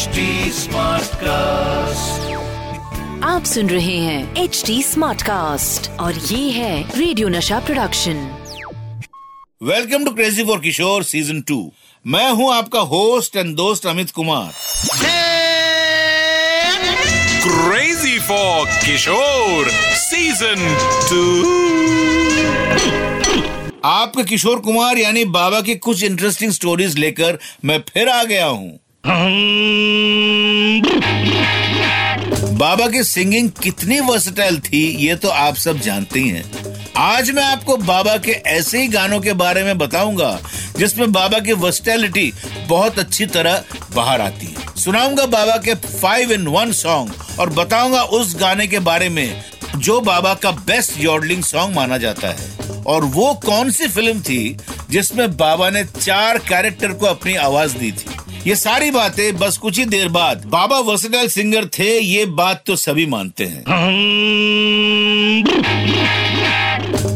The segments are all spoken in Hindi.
HD कास्ट आप सुन रहे हैं एच डी स्मार्ट कास्ट और ये है रेडियो नशा production welcome to crazy for Kishore season two मैं हूँ आपका होस्ट एंड दोस्त Amit Kumar. Crazy for Kishore season two आपके किशोर कुमार यानी बाबा की कुछ इंटरेस्टिंग स्टोरीज लेकर मैं फिर आ गया हूँ। बाबा की सिंगिंग कितनी वर्सटाइल थी, ये तो आप सब जानते ही आज मैं आपको बाबा के ऐसे ही गानों के बारे में बताऊँगा, जिसमें बाबा की वर्सटैलिटी बहुत अच्छी तरह बाहर आती है। सुनाऊँगा बाबा के फाइव इन वन सॉन्ग और बताऊँगा उस गाने के बारे में जो बाबा का बेस्ट यॉडलिंग सॉन्ग माना जाता है। और वो कौन सी फ़िल्म थी जिसमें बाबा ने चार कैरेक्टर को अपनी आवाज़ दी थी? ये सारी बातें बस कुछ ही देर बाद बाबा वर्सटाइल सिंगर थे, ये बात तो सभी मानते हैं।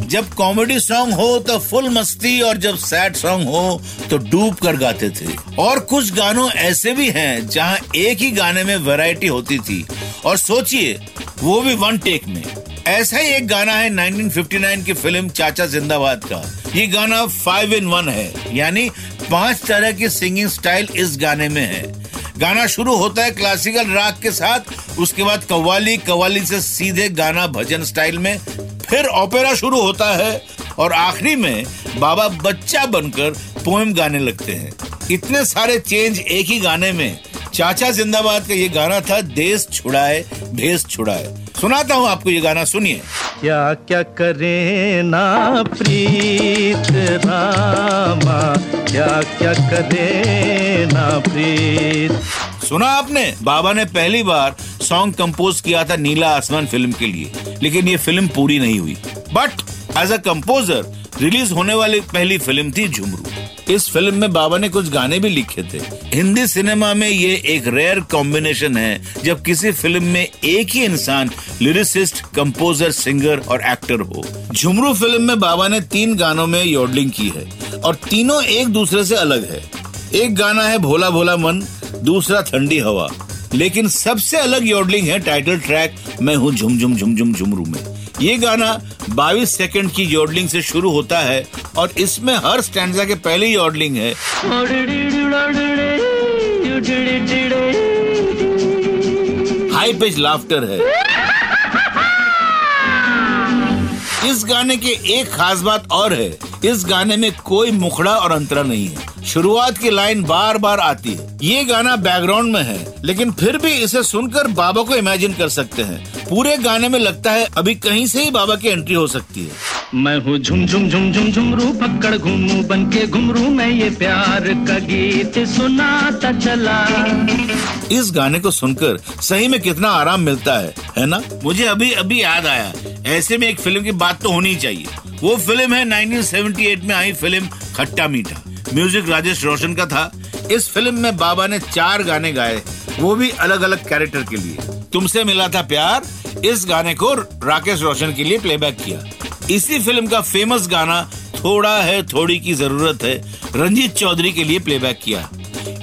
जब कॉमेडी सॉन्ग हो तो फुल मस्ती और जब सैड सॉन्ग हो तो डूब कर गाते थे। और कुछ गानों ऐसे भी हैं, जहाँ एक ही गाने में वैरायटी होती थी। और सोचिए, वो भी वन टेक में। ऐसा ही एक गाना है 1959 की फ़िल्म चाचा जिंदाबाद का। ये गाना फाइव इन वन है। यानी पाँच तरह की सिंगिंग स्टाइल इस गाने में है। गाना शुरू होता है क्लासिकल राग के साथ, उसके बाद कव्वाली कव्वाली से सीधे गाना भजन स्टाइल में, फिर ओपेरा शुरू होता है और आखिरी में बाबा बच्चा बनकर पोएम गाने लगते हैं। इतने सारे चेंज एक ही गाने में। चाचा जिंदाबाद का ये गाना था, देश छुड़ाए भेस छुड़ाए। सुनाता हूँ आपको ये गाना सुनिए। क्या क्या करे ना प्रीत रामा? क्या क्या करे ना प्रीत? सुना आपने? बाबा ने पहली बार सॉन्ग कंपोज किया था नीला आसमान फ़िल्म के लिए लेकिन ये फ़िल्म पूरी नहीं हुई। But as a composer release होने वाली पहली फ़िल्म थी झुमरू। इस फ़िल्म में बाबा ने कुछ गाने भी लिखे थे। हिंदी सिनेमा में ये एक रेयर कॉम्बिनेशन है, जब किसी फ़िल्म में एक ही इंसान लिरिसिस्ट कंपोजर सिंगर और एक्टर हो। झुमरू फ़िल्म में बाबा ने तीन गानों में योडलिंग की है और तीनों एक दूसरे से अलग है। एक गाना है भोला भोला मन, दूसरा ठंडी हवा। लेकिन सबसे अलग योडलिंग है टाइटल ट्रैक मैं हूँ झुमझुम झुम झुम झुम झुमरू में। ये गाना 22 सेकंड की योडलिंग से शुरू होता है और इसमें हर स्टैंडा के पहले योडलिंग है। हाई पिच लाफ्टर है। इस गाने के एक खास बात और है, इस गाने में कोई मुखड़ा और अंतरा नहीं है। शुरुआत की लाइन बार बार आती है। ये गाना बैकग्राउंड में है, लेकिन फिर भी इसे सुनकर बाबा को इमेजिन कर सकते हैं। पूरे गाने में लगता है, अभी कहीं से ही बाबा की एंट्री हो सकती है। मैं हूँ झुम झुम झुम झुम झुमरू पकड़ घूमू बन के घुमरू, मैं ये प्यार का गीत सुनाता चला। इस गाने को सुनकर सही में कितना आराम मिलता है है ना? मुझे अभी अभी याद आया ऐसे में एक फ़िल्म की बात तो होनी चाहिए। वो फ़िल्म है 1978 में आई फ़िल्म खट्टा मीठा। म्यूज़िक राजेश रोशन का था। इस फ़िल्म में बाबा ने चार गाने गाए, वो भी अलग अलग कैरेक्टर के लिए। तुमसे मिला था प्यार, इस गाने को राकेश रोशन के लिए प्लेबैक किया। इसी फ़िल्म का फ़ेमस गाना थोड़ा है, थोड़ी की ज़रूरत है। रंजीत चौधरी के लिए प्लेबैक किया।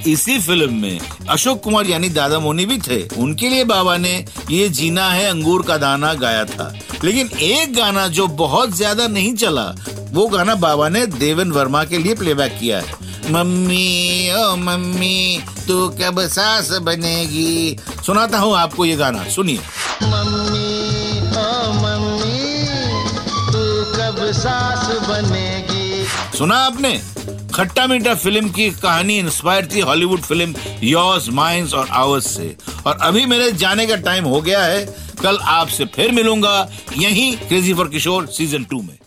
इसी फ़िल्म में अशोक कुमार यानी दादा मोनी भी थे। उनके लिए बाबा ने ये जीना है, अंगूर का दाना गाया था। लेकिन एक गाना जो बहुत ज़्यादा नहीं चला, वो गाना बाबा ने देवन वर्मा के लिए प्लेबैक किया है। मम्मी, ओ मम्मी, तू कब सास बनेगी? सुनाता हूँ आपको ये गाना। सुनिए। सास बनेगी। सुना आपने? खट्टा मीठा फ़िल्म की कहानी इंस्पायर थी हॉलीवुड फ़िल्म योर्स माइंस और आवर्स से। और अभी मेरे जाने का टाइम हो गया है। कल आपसे फिर मिलूँगा यहीं crazy for Kishore season two में।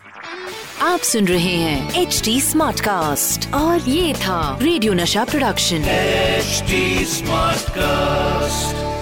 आप सुन रहे हैं एच डी स्मार्ट कास्ट और ये था रेडियो नशा प्रोडक्शन एच स्मार्ट Smartcast.